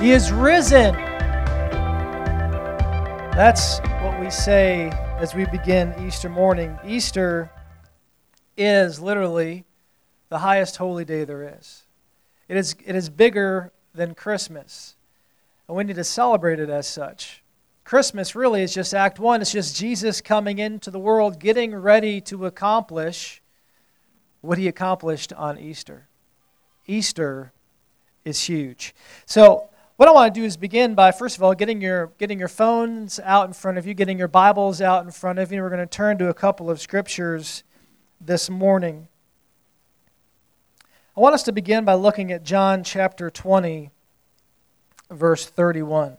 He is risen. That's what we say as we begin Easter morning. Easter is literally the highest holy day there is. It is, it is bigger than Christmas, and we need to celebrate it as such. Christmas really is just Act One. It's just Jesus coming into the world, getting ready to accomplish what he accomplished on Easter. Easter is huge. So, what I want to do is begin by, first of all, getting your, getting your phones out in front of you, getting your Bibles out in front of you. We're going to turn to a couple of scriptures this morning. I want us to begin by looking at John chapter 20, verse 31.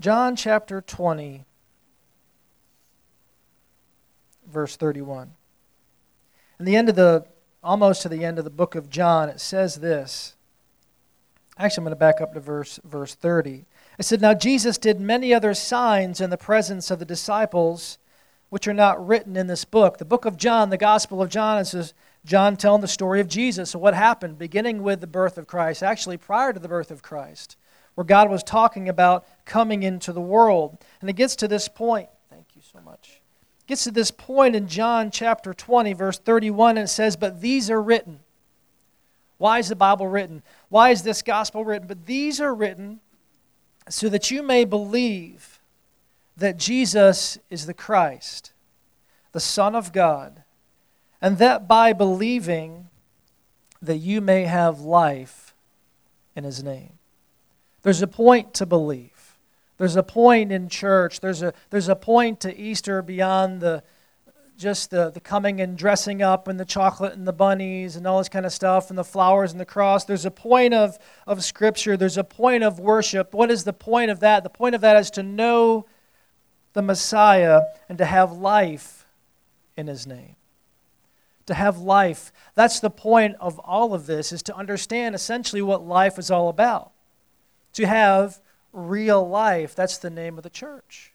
John chapter 20, verse 31. And the end of the almost to the end of the book of John, it says this. Actually, I'm going to back up to verse, verse 30. It said, Now Jesus did many other signs in the presence of the disciples, which are not written in this book. The book of John, the Gospel of John, is John telling the story of Jesus. So, what happened, beginning with the birth of Christ, actually prior to the birth of Christ, where God was talking about coming into the world. And it gets to this point. Thank you so much gets to this point in John chapter 20, verse 31, and it says, But these are written. Why is the Bible written? Why is this gospel written? But these are written so that you may believe that Jesus is the Christ, the Son of God, and that by believing that you may have life in his name. There's a point to believe. There's a point in church, there's a, there's a point to Easter beyond the, just the, the coming and dressing up and the chocolate and the bunnies and all this kind of stuff and the flowers and the cross. There's a point of, of Scripture, there's a point of worship. What is the point of that? The point of that is to know the Messiah and to have life in His name. To have life. That's the point of all of this, is to understand essentially what life is all about. To have real life. That's the name of the church.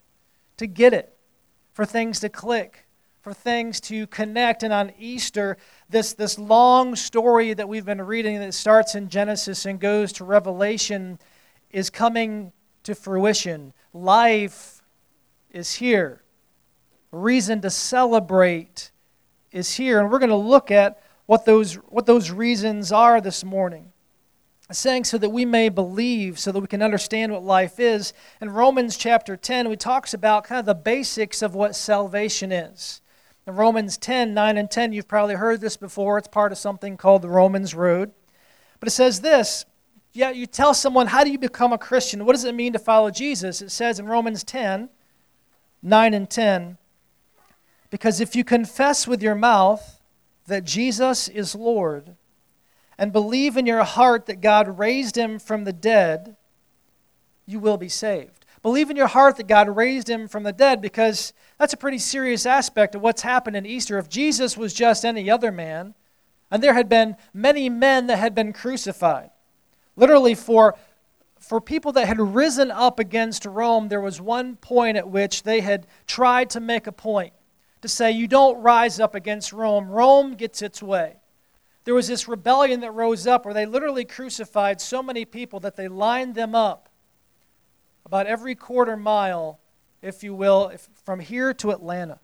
To get it, for things to click, for things to connect. And on Easter, this, this long story that we've been reading that starts in Genesis and goes to Revelation is coming to fruition. Life is here. Reason to celebrate is here. And we're going to look at what those, what those reasons are this morning saying so that we may believe, so that we can understand what life is. In Romans chapter 10, we talks about kind of the basics of what salvation is. In Romans 10, 9 and 10, you've probably heard this before. It's part of something called the Romans Road. But it says this yeah, you tell someone, how do you become a Christian? What does it mean to follow Jesus? It says in Romans 10, 9 and 10, because if you confess with your mouth that Jesus is Lord, and believe in your heart that God raised him from the dead, you will be saved. Believe in your heart that God raised him from the dead because that's a pretty serious aspect of what's happened in Easter. If Jesus was just any other man, and there had been many men that had been crucified, literally for, for people that had risen up against Rome, there was one point at which they had tried to make a point to say, You don't rise up against Rome, Rome gets its way there was this rebellion that rose up where they literally crucified so many people that they lined them up about every quarter mile, if you will, if, from here to Atlanta.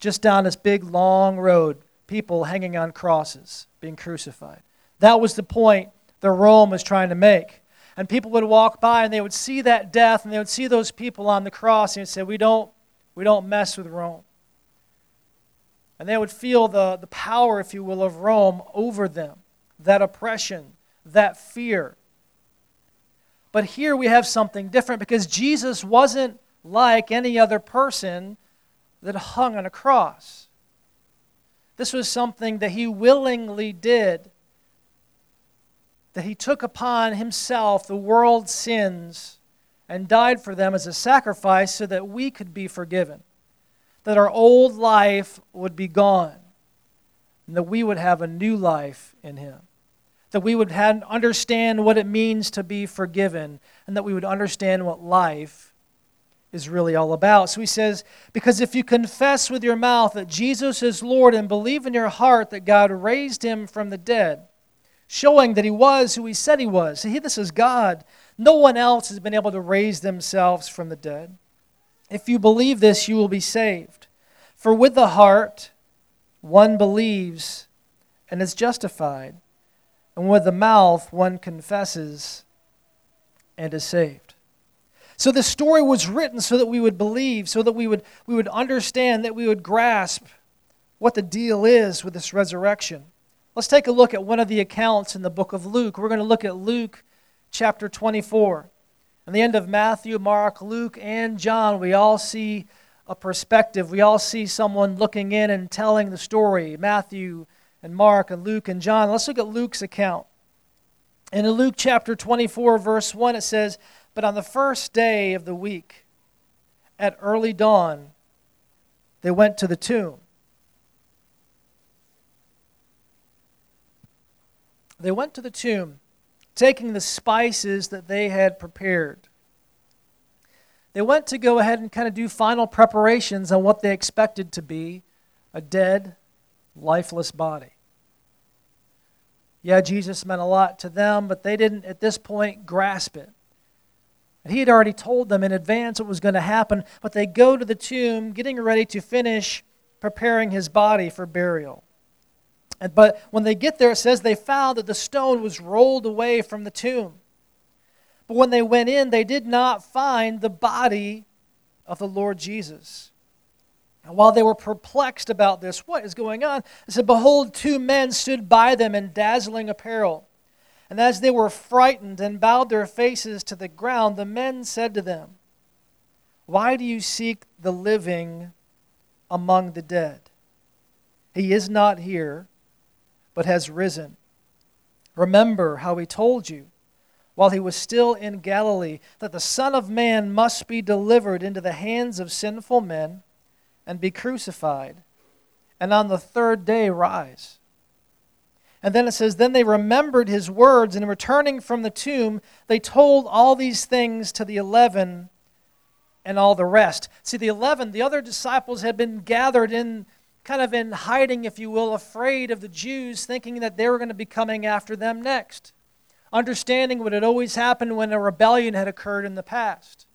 Just down this big, long road, people hanging on crosses, being crucified. That was the point that Rome was trying to make. And people would walk by and they would see that death and they would see those people on the cross and they'd say, We don't, we don't mess with Rome. And they would feel the, the power, if you will, of Rome over them, that oppression, that fear. But here we have something different because Jesus wasn't like any other person that hung on a cross. This was something that he willingly did, that he took upon himself the world's sins and died for them as a sacrifice so that we could be forgiven that our old life would be gone and that we would have a new life in Him. That we would have, understand what it means to be forgiven and that we would understand what life is really all about. So he says, Because if you confess with your mouth that Jesus is Lord and believe in your heart that God raised him from the dead, showing that he was who he said he was. See, this is God. No one else has been able to raise themselves from the dead. If you believe this, you will be saved. For with the heart one believes and is justified, and with the mouth one confesses and is saved. So the story was written so that we would believe, so that we would, we would understand, that we would grasp what the deal is with this resurrection. Let's take a look at one of the accounts in the book of Luke. We're going to look at Luke chapter 24. In the end of Matthew, Mark, Luke, and John, we all see a perspective. We all see someone looking in and telling the story. Matthew and Mark and Luke and John. Let's look at Luke's account. And in Luke chapter 24, verse 1, it says, But on the first day of the week, at early dawn, they went to the tomb They went to the tomb, taking the spices that they had prepared. They went to go ahead and kind of do final preparations on what they expected to be a dead, lifeless body. Yeah, Jesus meant a lot to them, but they didn't at this point grasp it. And he had already told them in advance what was going to happen, but they go to the tomb, getting ready to finish preparing his body for burial. But when they get there, it says they found that the stone was rolled away from the tomb. But when they went in, they did not find the body of the Lord Jesus. And while they were perplexed about this, what is going on? It said, Behold, two men stood by them in dazzling apparel. And as they were frightened and bowed their faces to the ground, the men said to them, Why do you seek the living among the dead? He is not here but has risen. Remember how he told you while he was still in Galilee that the Son of Man must be delivered into the hands of sinful men and be crucified, and on the third day rise. And then it says, Then they remembered his words, and returning from the tomb, they told all these things to the eleven and all the rest. See, the eleven, the other disciples had been gathered in kind of in hiding, if you will, afraid of the Jews, thinking that they were going to be coming after them next, understanding what had always happened when a rebellion had occurred in the past.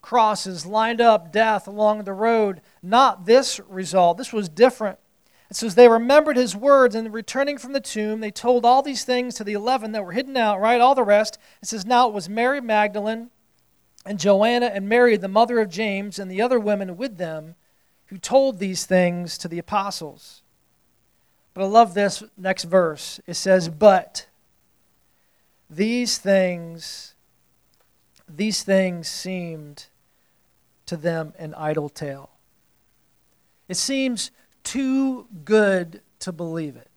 Crosses lined up, death along the road. Not this result. This was different. It says, They remembered his words, and returning from the tomb, they told all these things to the eleven that were hidden out, right? All the rest. It says, Now it was Mary Magdalene and Joanna and Mary, the mother of James, and the other women with them who told these things to the apostles. But I love this next verse. It says, But these things, these things seemed to them an idle tale. It seems too good to believe it.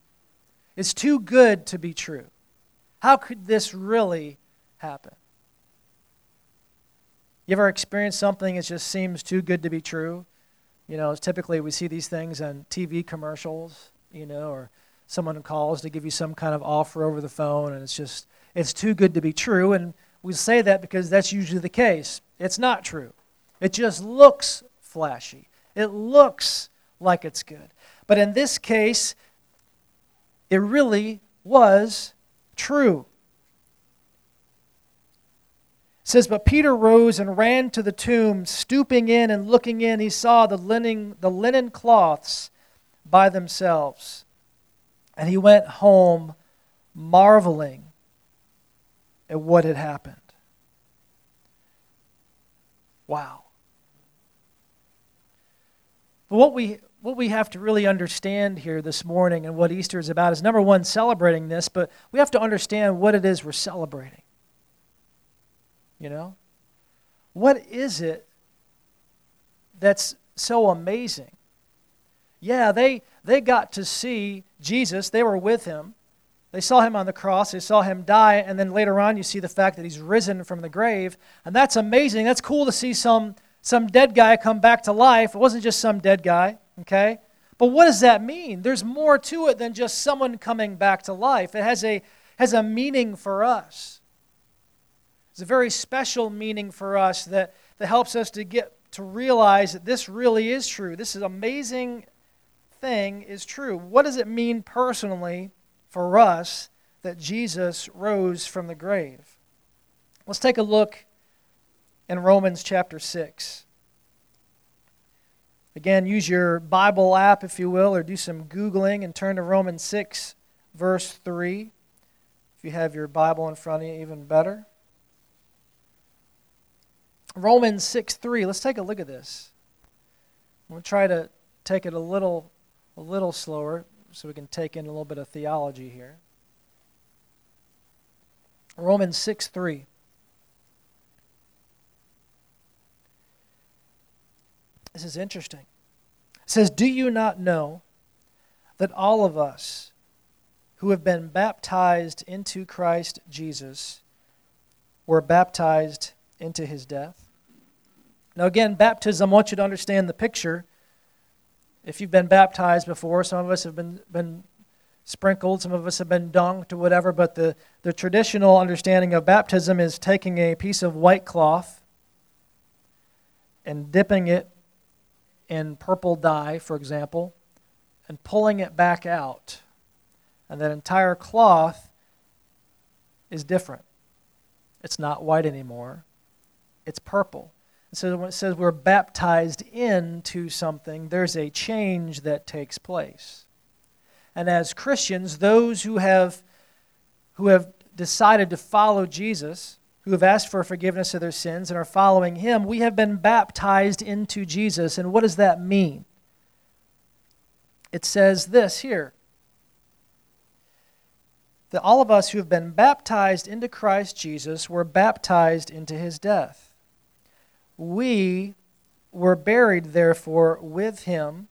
It's too good to be true. How could this really happen? You ever experienced something that just seems too good to be true? You know, typically we see these things on TV commercials, you know, or someone calls to give you some kind of offer over the phone, and it's just, it's too good to be true. And we say that because that's usually the case. It's not true. It just looks flashy, it looks like it's good. But in this case, it really was true says, But Peter rose and ran to the tomb, stooping in and looking in, he saw the linen, the linen cloths by themselves. And he went home marveling at what had happened. Wow. But what we, what we have to really understand here this morning and what Easter is about is number one, celebrating this, but we have to understand what it is we're celebrating. You know? What is it that's so amazing? Yeah, they, they got to see Jesus, they were with him. They saw him on the cross, they saw him die, and then later on you see the fact that he's risen from the grave. And that's amazing. That's cool to see some, some dead guy come back to life. It wasn't just some dead guy, okay? But what does that mean? There's more to it than just someone coming back to life. It has a, has a meaning for us. It's a very special meaning for us that, that helps us to get to realize that this really is true. This is amazing thing is true. What does it mean personally for us that Jesus rose from the grave. Let's take a look in Romans chapter 6. Again, use your Bible app, if you will, or do some Googling and turn to Romans 6, verse 3. If you have your Bible in front of you, even better. Romans 6 3. Let's take a look at this. We'll try to take it a little, a little slower so we can take in a little bit of theology here. Romans 6 3. This is interesting. It says, Do you not know that all of us who have been baptized into Christ Jesus were baptized into his death? Now, again, baptism, I want you to understand the picture. If you've been baptized before, some of us have been, been sprinkled, some of us have been dunked or whatever, but the, the traditional understanding of baptism is taking a piece of white cloth and dipping it in purple dye, for example, and pulling it back out. And that entire cloth is different. It's not white anymore, it's purple. So when it says we're baptized into something, there's a change that takes place. And as Christians, those who have, who have decided to follow Jesus, who have asked for forgiveness of their sins and are following him, we have been baptized into Jesus. And what does that mean? It says this here that all of us who have been baptized into Christ Jesus were baptized into his death. We were buried, therefore, with him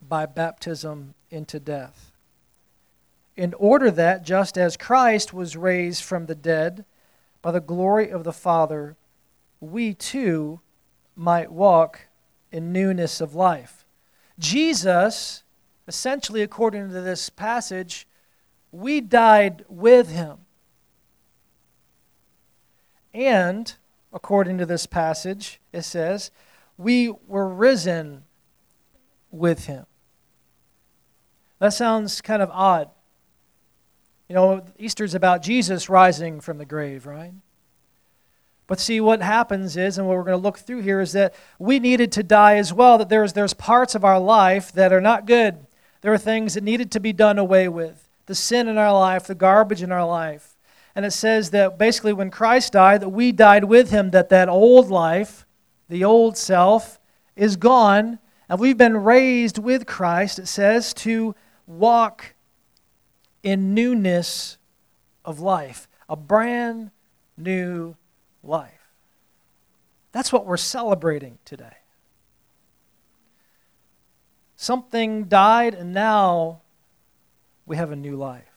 by baptism into death. In order that, just as Christ was raised from the dead, by the glory of the Father, we too might walk in newness of life. Jesus, essentially, according to this passage, we died with him. And, according to this passage, it says, we were risen with him. That sounds kind of odd. You know, Easter's about Jesus rising from the grave, right? But see, what happens is, and what we're going to look through here, is that we needed to die as well, that there's, there's parts of our life that are not good. There are things that needed to be done away with the sin in our life, the garbage in our life. And it says that basically when Christ died, that we died with him, that that old life, the old self, is gone, and we've been raised with Christ, it says, to walk in newness of life, a brand new life. That's what we're celebrating today. Something died, and now we have a new life.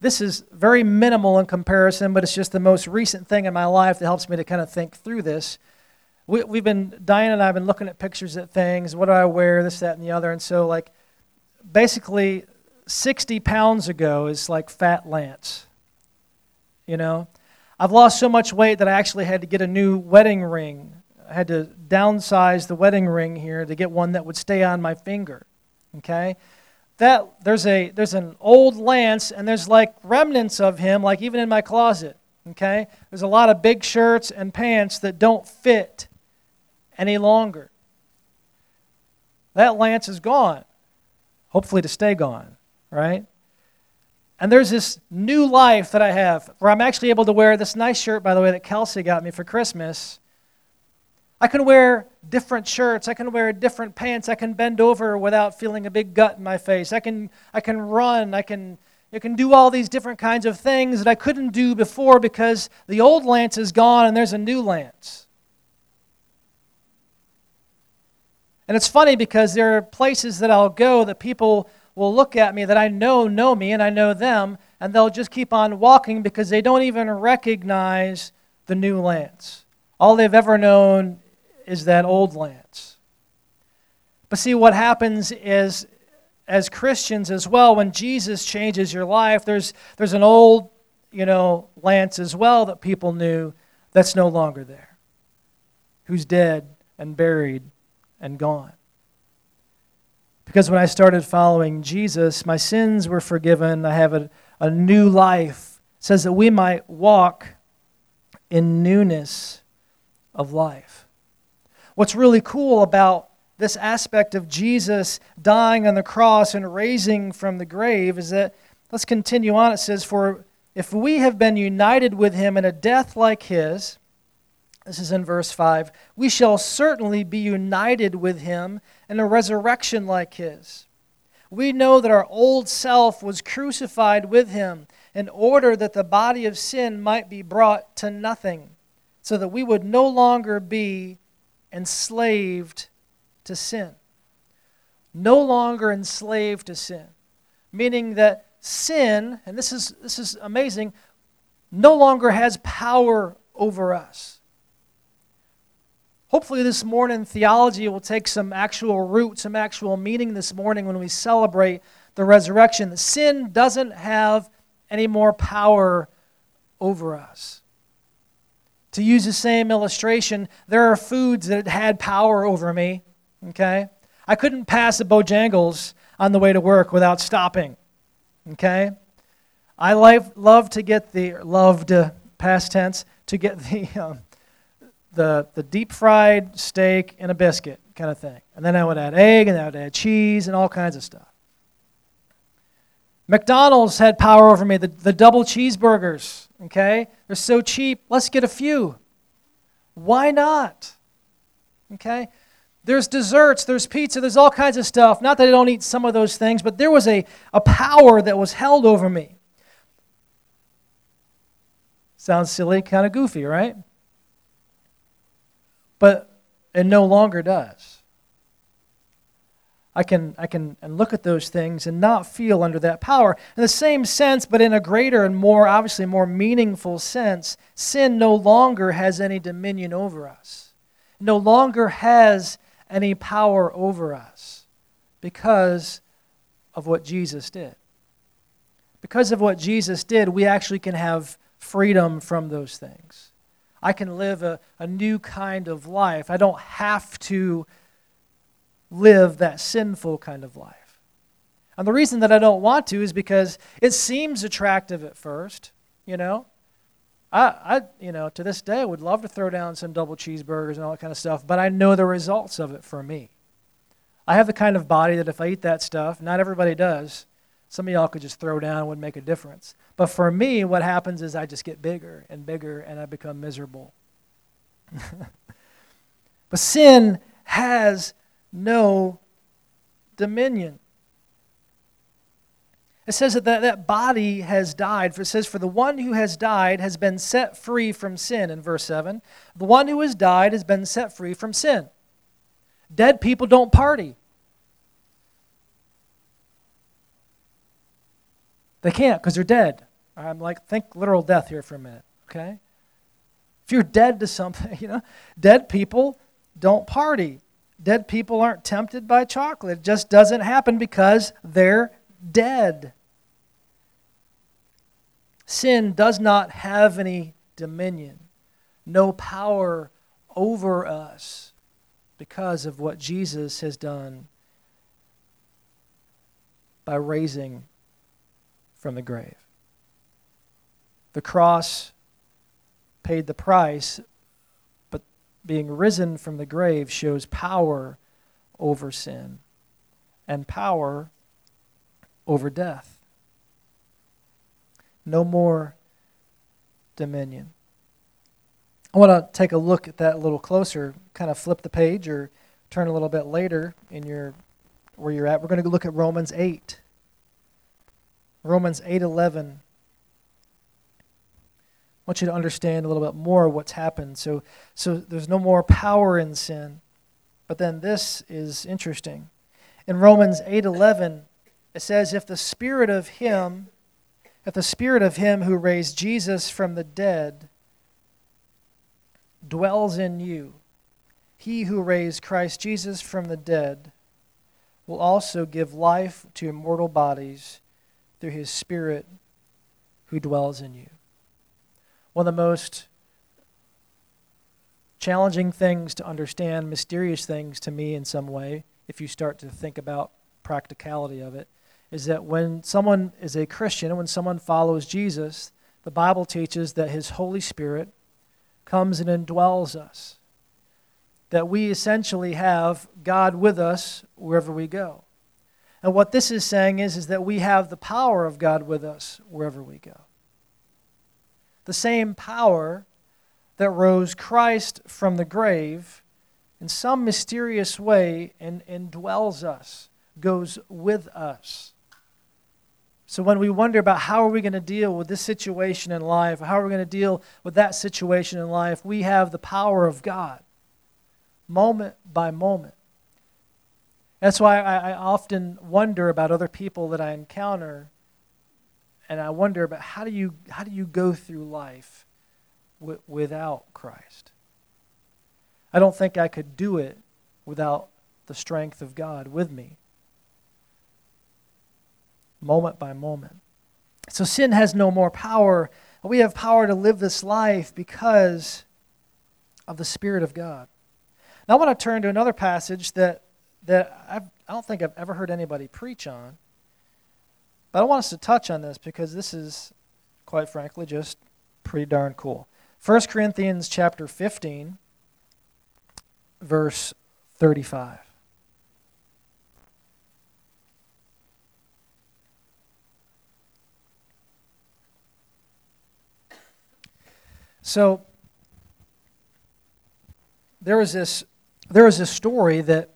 This is very minimal in comparison, but it's just the most recent thing in my life that helps me to kind of think through this. We, have been, Diane and I have been looking at pictures at things. What do I wear? This, that, and the other. And so, like, basically, 60 pounds ago is like fat Lance. You know? I've lost so much weight that I actually had to get a new wedding ring. I had to downsize the wedding ring here to get one that would stay on my finger. Okay? That there's a there's an old Lance and there's like remnants of him like even in my closet. Okay? There's a lot of big shirts and pants that don't fit any longer. That Lance is gone. Hopefully to stay gone right? And there's this new life that I have where I'm actually able to wear this nice shirt, by the way, that Kelsey got me for Christmas. I can wear different shirts. I can wear different pants. I can bend over without feeling a big gut in my face. I can, I can run. I can, I can do all these different kinds of things that I couldn't do before because the old Lance is gone and there's a new Lance. And it's funny because there are places that I'll go that people will look at me that I know know me and I know them, and they'll just keep on walking because they don't even recognize the new Lance. All they've ever known is that old Lance. But see, what happens is, as Christians as well, when Jesus changes your life, there's, there's an old, you know, Lance as well that people knew that's no longer there, who's dead and buried and gone. Because when I started following Jesus, my sins were forgiven. I have a, a new life. It says that we might walk in newness of life. What's really cool about this aspect of Jesus dying on the cross and raising from the grave is that, let's continue on. It says, For if we have been united with him in a death like his, this is in verse 5, we shall certainly be united with him in a resurrection like his. We know that our old self was crucified with him in order that the body of sin might be brought to nothing, so that we would no longer be enslaved to sin. No longer enslaved to sin. Meaning that sin, and this is, this is amazing, no longer has power over us. Hopefully, this morning, theology will take some actual root, some actual meaning this morning when we celebrate the resurrection. Sin doesn't have any more power over us. To use the same illustration, there are foods that had power over me, okay? I couldn't pass a Bojangles on the way to work without stopping, okay? I love, love to get the, loved, uh, past tense, to get the, um, the, the deep fried steak and a biscuit kind of thing. And then I would add egg, and I would add cheese, and all kinds of stuff. McDonald's had power over me, the, the double cheeseburgers, okay? They're so cheap, let's get a few. Why not? Okay? There's desserts, there's pizza, there's all kinds of stuff. Not that I don't eat some of those things, but there was a, a power that was held over me. Sounds silly, kind of goofy, right? But it no longer does. I can, I can and look at those things and not feel under that power. In the same sense, but in a greater and more, obviously, more meaningful sense, sin no longer has any dominion over us, no longer has any power over us because of what Jesus did. Because of what Jesus did, we actually can have freedom from those things. I can live a, a new kind of life. I don't have to live that sinful kind of life. And the reason that I don't want to is because it seems attractive at first, you know. I, I, you know, to this day, I would love to throw down some double cheeseburgers and all that kind of stuff, but I know the results of it for me. I have the kind of body that if I eat that stuff, not everybody does. Some of y'all could just throw down, and wouldn't make a difference. But for me, what happens is I just get bigger and bigger and I become miserable. but sin has no dominion. It says that, that that body has died. It says, For the one who has died has been set free from sin, in verse 7. The one who has died has been set free from sin. Dead people don't party. They can't because they're dead. I'm like, think literal death here for a minute, okay? If you're dead to something, you know, dead people don't party. Dead people aren't tempted by chocolate. It just doesn't happen because they're dead. Sin does not have any dominion, no power over us because of what Jesus has done by raising from the grave. The cross paid the price being risen from the grave shows power over sin and power over death. No more dominion. I want to take a look at that a little closer, kind of flip the page or turn a little bit later in your where you're at. We're going to look at Romans 8. Romans 8:11 want you to understand a little bit more what's happened. So, so there's no more power in sin. But then this is interesting. In Romans 8:11, it says, "If the spirit of him, if the spirit of him who raised Jesus from the dead dwells in you, he who raised Christ Jesus from the dead will also give life to immortal bodies through his spirit who dwells in you." One of the most challenging things to understand, mysterious things to me in some way, if you start to think about practicality of it, is that when someone is a Christian, when someone follows Jesus, the Bible teaches that his Holy Spirit comes and indwells us. That we essentially have God with us wherever we go. And what this is saying is, is that we have the power of God with us wherever we go. The same power that rose Christ from the grave in some mysterious way and indwells us, goes with us. So when we wonder about how are we going to deal with this situation in life, how are we going to deal with that situation in life, we have the power of God, moment by moment. That's why I, I often wonder about other people that I encounter, and I wonder about how do you how do you go through life w- without Christ? I don't think I could do it without the strength of God with me moment by moment. So sin has no more power. We have power to live this life because of the Spirit of God. Now, I want to turn to another passage that, that I've, I do not think I've ever heard anybody preach on. But I want us to touch on this because this is, quite frankly, just pretty darn cool. 1 Corinthians chapter 15, verse 35. So there was this there was this story that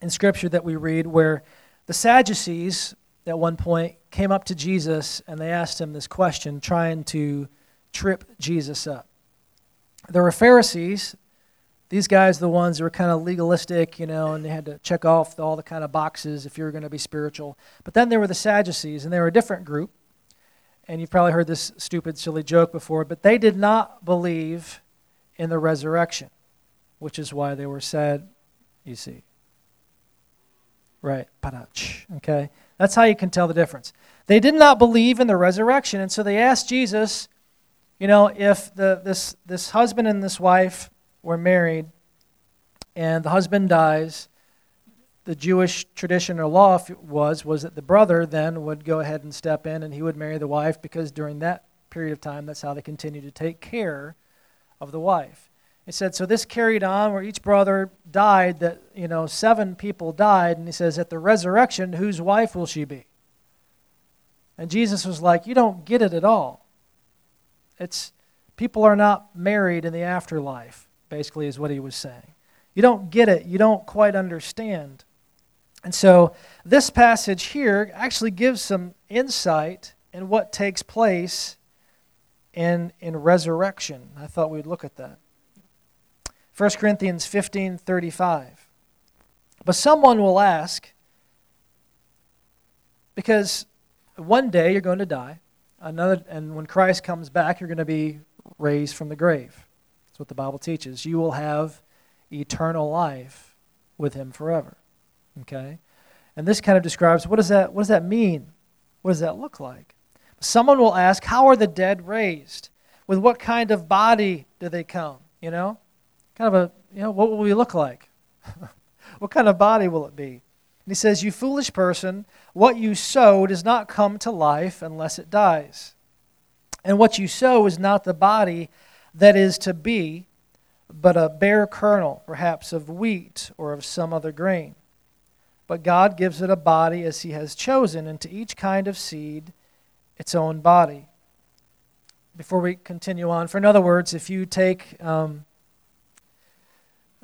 in scripture that we read where the Sadducees at one point came up to Jesus and they asked him this question trying to trip Jesus up. There were Pharisees, these guys the ones that were kind of legalistic, you know, and they had to check off all the kind of boxes if you were going to be spiritual. But then there were the Sadducees and they were a different group and you've probably heard this stupid, silly joke before, but they did not believe in the resurrection, which is why they were sad, you see. Right, okay? That's how you can tell the difference. They did not believe in the resurrection, and so they asked Jesus, you know, if the, this, this husband and this wife were married and the husband dies, the Jewish tradition or law was was that the brother then would go ahead and step in and he would marry the wife because during that period of time that's how they continued to take care of the wife. He said so this carried on where each brother died that you know seven people died and he says at the resurrection whose wife will she be? And Jesus was like you don't get it at all. It's people are not married in the afterlife basically is what he was saying. You don't get it, you don't quite understand. And so this passage here actually gives some insight in what takes place in, in resurrection. I thought we'd look at that. 1 Corinthians 15 35. But someone will ask, because one day you're going to die, another, and when Christ comes back, you're going to be raised from the grave. That's what the Bible teaches. You will have eternal life with him forever. Okay? And this kind of describes what does that what does that mean? What does that look like? Someone will ask, how are the dead raised? With what kind of body do they come? You know? Kind of a, you know, what will we look like? what kind of body will it be? And he says, You foolish person, what you sow does not come to life unless it dies. And what you sow is not the body that is to be, but a bare kernel, perhaps of wheat or of some other grain but God gives it a body as He has chosen, and to each kind of seed its own body. Before we continue on, for in other words, if you take um,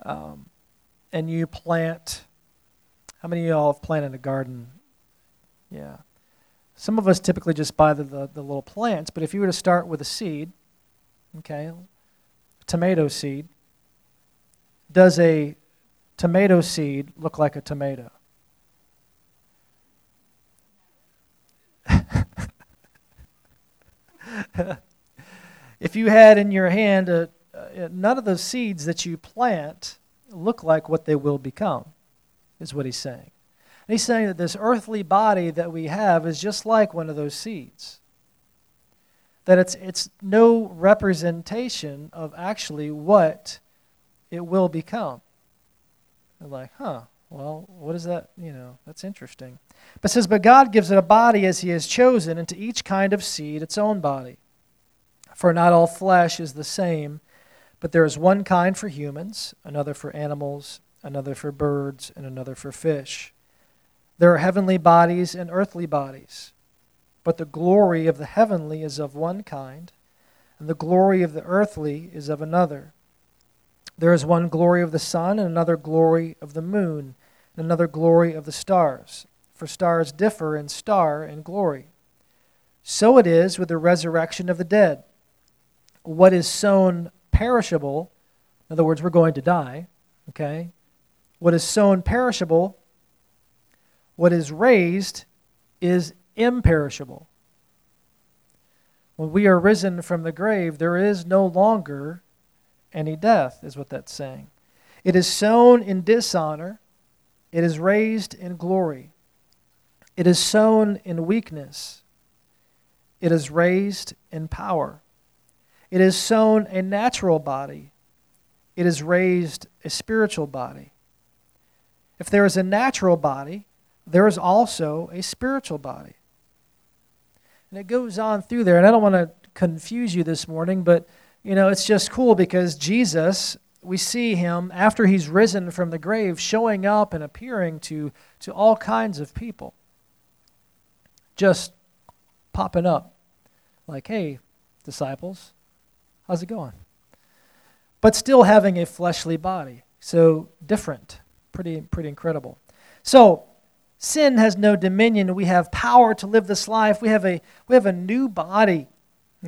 um, and you plant, how many of y'all have planted a garden? Yeah. Some of us typically just buy the, the, the little plants, but if you were to start with a seed, okay, tomato seed, does a tomato seed look like a tomato? if you had in your hand a, a, none of those seeds that you plant look like what they will become, is what he's saying. And he's saying that this earthly body that we have is just like one of those seeds. That it's, it's no representation of actually what it will become. They're like, huh, Well, what is that? You know, that's interesting. But says, But God gives it a body as he has chosen, and to each kind of seed its own body. For not all flesh is the same, but there is one kind for humans, another for animals, another for birds, and another for fish. There are heavenly bodies and earthly bodies, but the glory of the heavenly is of one kind, and the glory of the earthly is of another. There is one glory of the sun, and another glory of the moon and another glory of the stars. For stars differ in star and glory. So it is with the resurrection of the dead. What is sown perishable, in other words, we're going to die, okay? What is sown perishable, what is raised is imperishable. When we are risen from the grave, there is no longer any death, is what that's saying. It is sown in dishonor it is raised in glory. It is sown in weakness. It is raised in power. It is sown a natural body. It is raised a spiritual body. If there is a natural body, there is also a spiritual body. And it goes on through there, and I don't want to confuse you this morning, but you know, it's just cool because Jesus we see him, after he's risen from the grave, showing up and appearing to, to all kinds of people. Just popping up, like, hey, disciples, how's it going? But still having a fleshly body. So different. Pretty, pretty incredible. So, sin has no dominion. We have power to live this life. We have a, we have a new body,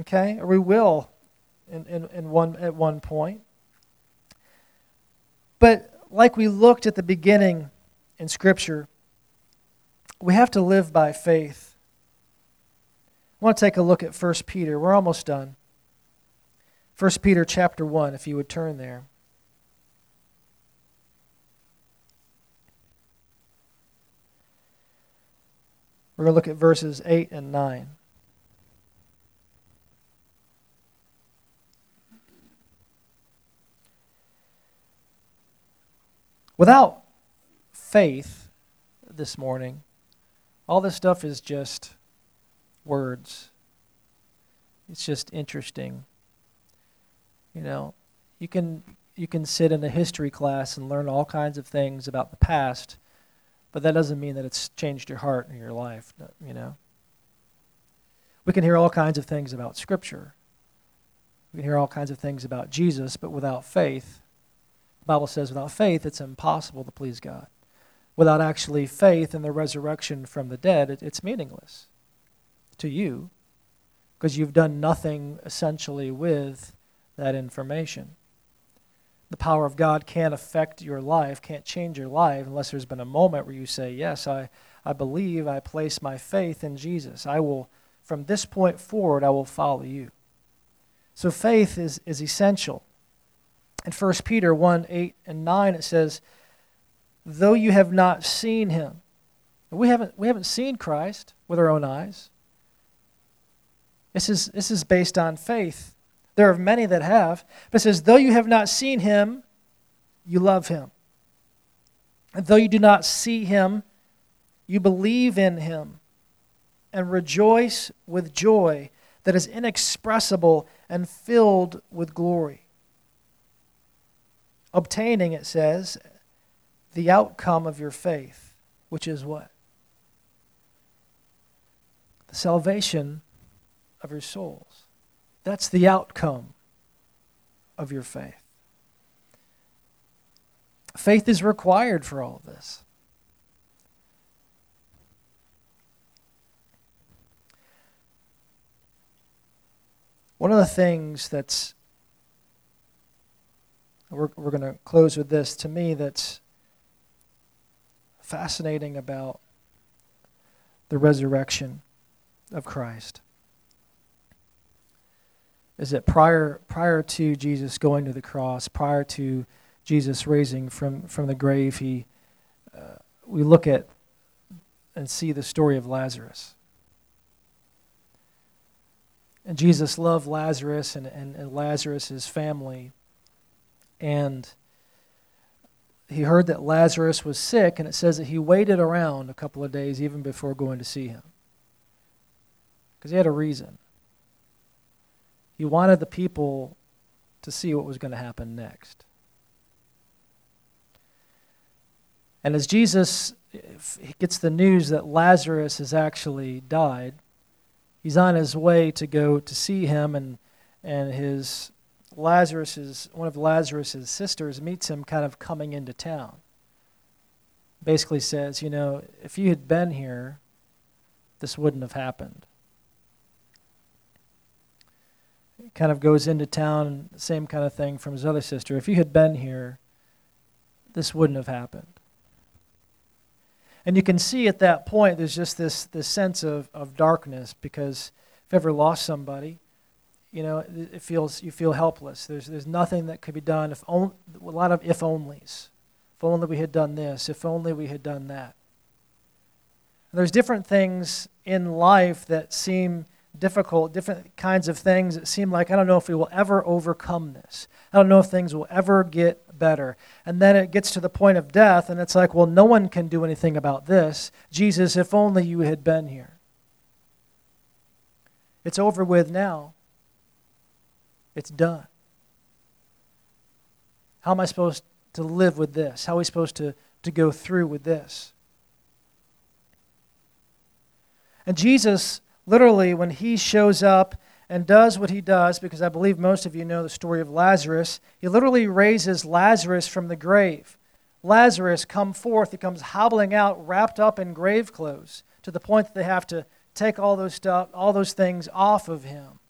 okay? Or we will in, in, in one, at one point. But like we looked at the beginning in Scripture, we have to live by faith. I want to take a look at 1 Peter. We're almost done. 1 Peter chapter 1, if you would turn there. We're going to look at verses 8 and 9. Without faith this morning, all this stuff is just words. It's just interesting. You know, you can you can sit in a history class and learn all kinds of things about the past, but that doesn't mean that it's changed your heart and your life, you know. We can hear all kinds of things about scripture. We can hear all kinds of things about Jesus, but without faith, the Bible says without faith it's impossible to please God. Without actually faith in the resurrection from the dead, it, it's meaningless to you because you've done nothing essentially with that information. The power of God can't affect your life, can't change your life unless there's been a moment where you say, Yes, I, I believe, I place my faith in Jesus. I will, from this point forward, I will follow you. So faith is, is essential. In 1 Peter 1 8 and 9, it says, Though you have not seen him, we haven't, we haven't seen Christ with our own eyes. This is, this is based on faith. There are many that have. But it says, Though you have not seen him, you love him. And though you do not see him, you believe in him and rejoice with joy that is inexpressible and filled with glory obtaining, it says, the outcome of your faith, which is what? The salvation of your souls. That's the outcome of your faith. Faith is required for all of this. One of the things that's we're, we're going to close with this. To me, that's fascinating about the resurrection of Christ is that prior, prior to Jesus going to the cross, prior to Jesus raising from, from the grave, he, uh, we look at and see the story of Lazarus. And Jesus loved Lazarus and, and, and Lazarus' family and he heard that Lazarus was sick, and it says that he waited around a couple of days even before going to see him. Because he had a reason. He wanted the people to see what was going to happen next. And as Jesus gets the news that Lazarus has actually died, he's on his way to go to see him, and, and his Lazarus's one of Lazarus's sisters meets him kind of coming into town. Basically says, you know, if you had been here, this wouldn't have happened. Kind of goes into town, same kind of thing from his other sister. If you had been here, this wouldn't have happened. And you can see at that point there's just this, this sense of, of darkness because if ever lost somebody, you know, it feels you feel helpless. There's there's nothing that could be done. If only, a lot of if onlys. If only we had done this. If only we had done that. And there's different things in life that seem difficult, different kinds of things that seem like I don't know if we will ever overcome this. I don't know if things will ever get better. And then it gets to the point of death, and it's like, well, no one can do anything about this. Jesus, if only you had been here. It's over with now. It's done. How am I supposed to live with this? How are we supposed to, to go through with this? And Jesus, literally, when he shows up and does what he does, because I believe most of you know the story of Lazarus, he literally raises Lazarus from the grave. Lazarus, come forth. He comes hobbling out, wrapped up in grave clothes, to the point that they have to take all those stuff, all those things off of him.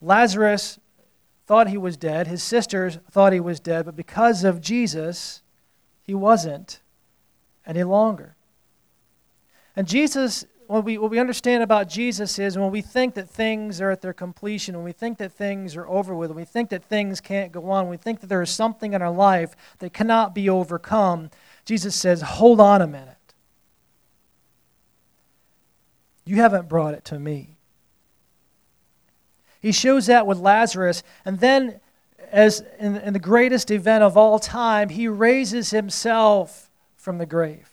Lazarus thought he was dead. His sisters thought he was dead, but because of Jesus, he wasn't any longer. And Jesus, what we, what we understand about Jesus is when we think that things are at their completion, when we think that things are over with, when we think that things can't go on, when we think that there is something in our life that cannot be overcome, Jesus says, Hold on a minute. You haven't brought it to me. He shows that with Lazarus, and then, as in, in the greatest event of all time, he raises himself from the grave.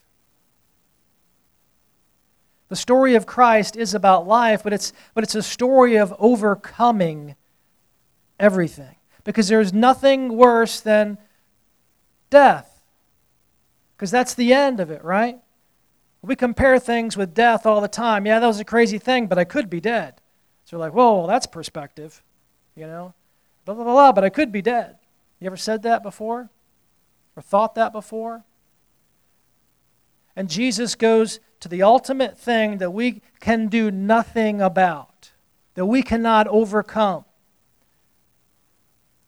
The story of Christ is about life, but it's, but it's a story of overcoming everything. Because there's nothing worse than death. Because that's the end of it, right? We compare things with death all the time. Yeah, that was a crazy thing, but I could be dead. So we're like, whoa, well, that's perspective, you know? Blah, blah, blah, blah, but I could be dead. You ever said that before? Or thought that before? And Jesus goes to the ultimate thing that we can do nothing about, that we cannot overcome.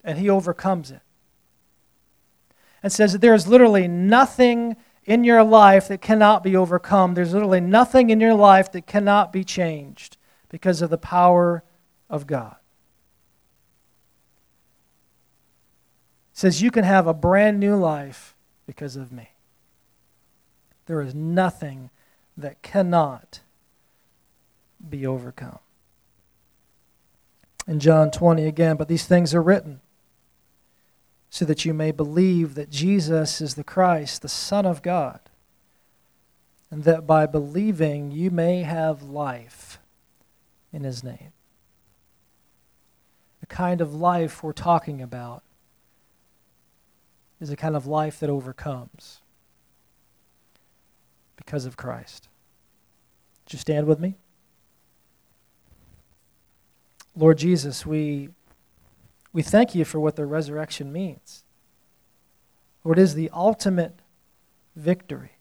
And he overcomes it. And says that there is literally nothing in your life that cannot be overcome. There's literally nothing in your life that cannot be changed because of the power of God. Says you can have a brand new life because of me. There is nothing that cannot be overcome. In John 20 again, but these things are written so that you may believe that Jesus is the Christ, the Son of God, and that by believing you may have life in his name. The kind of life we're talking about is a kind of life that overcomes because of Christ. Would you stand with me? Lord Jesus, we, we thank you for what the resurrection means. Lord, it is the ultimate victory.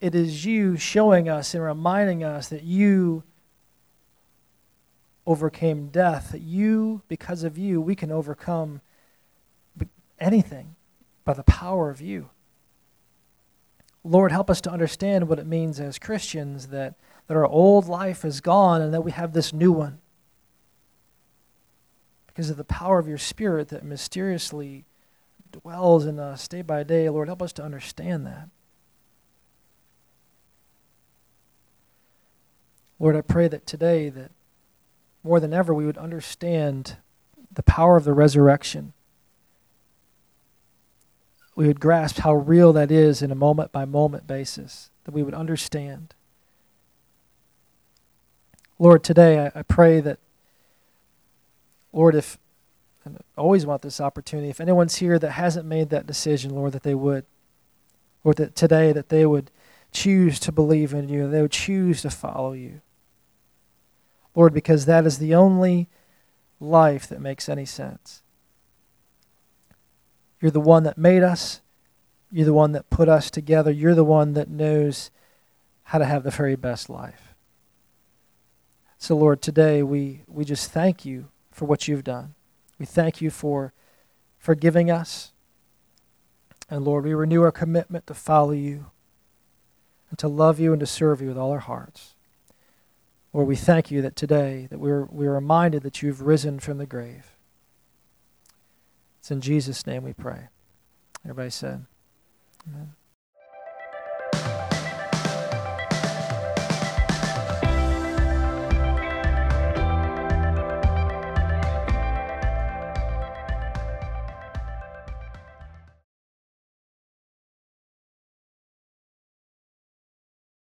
It is you showing us and reminding us that you overcame death, that you, because of you, we can overcome anything by the power of you. Lord, help us to understand what it means as Christians that, that our old life is gone and that we have this new one. Because of the power of your Spirit that mysteriously dwells in us day by day, Lord, help us to understand that. Lord, I pray that today that more than ever, we would understand the power of the resurrection. We would grasp how real that is in a moment by moment basis, that we would understand. Lord, today I, I pray that, Lord, if, I always want this opportunity, if anyone's here that hasn't made that decision, Lord, that they would. Lord, that today that they would choose to believe in you, they would choose to follow you. Lord, because that is the only life that makes any sense. You're the one that made us. You're the one that put us together. You're the one that knows how to have the very best life. So, Lord, today we, we just thank you for what you've done. We thank you for forgiving us. And Lord, we renew our commitment to follow you and to love you and to serve you with all our hearts. Lord, we thank you that today that we're, we're reminded that you've risen from the grave. It's in Jesus' name we pray. Everybody said, Amen.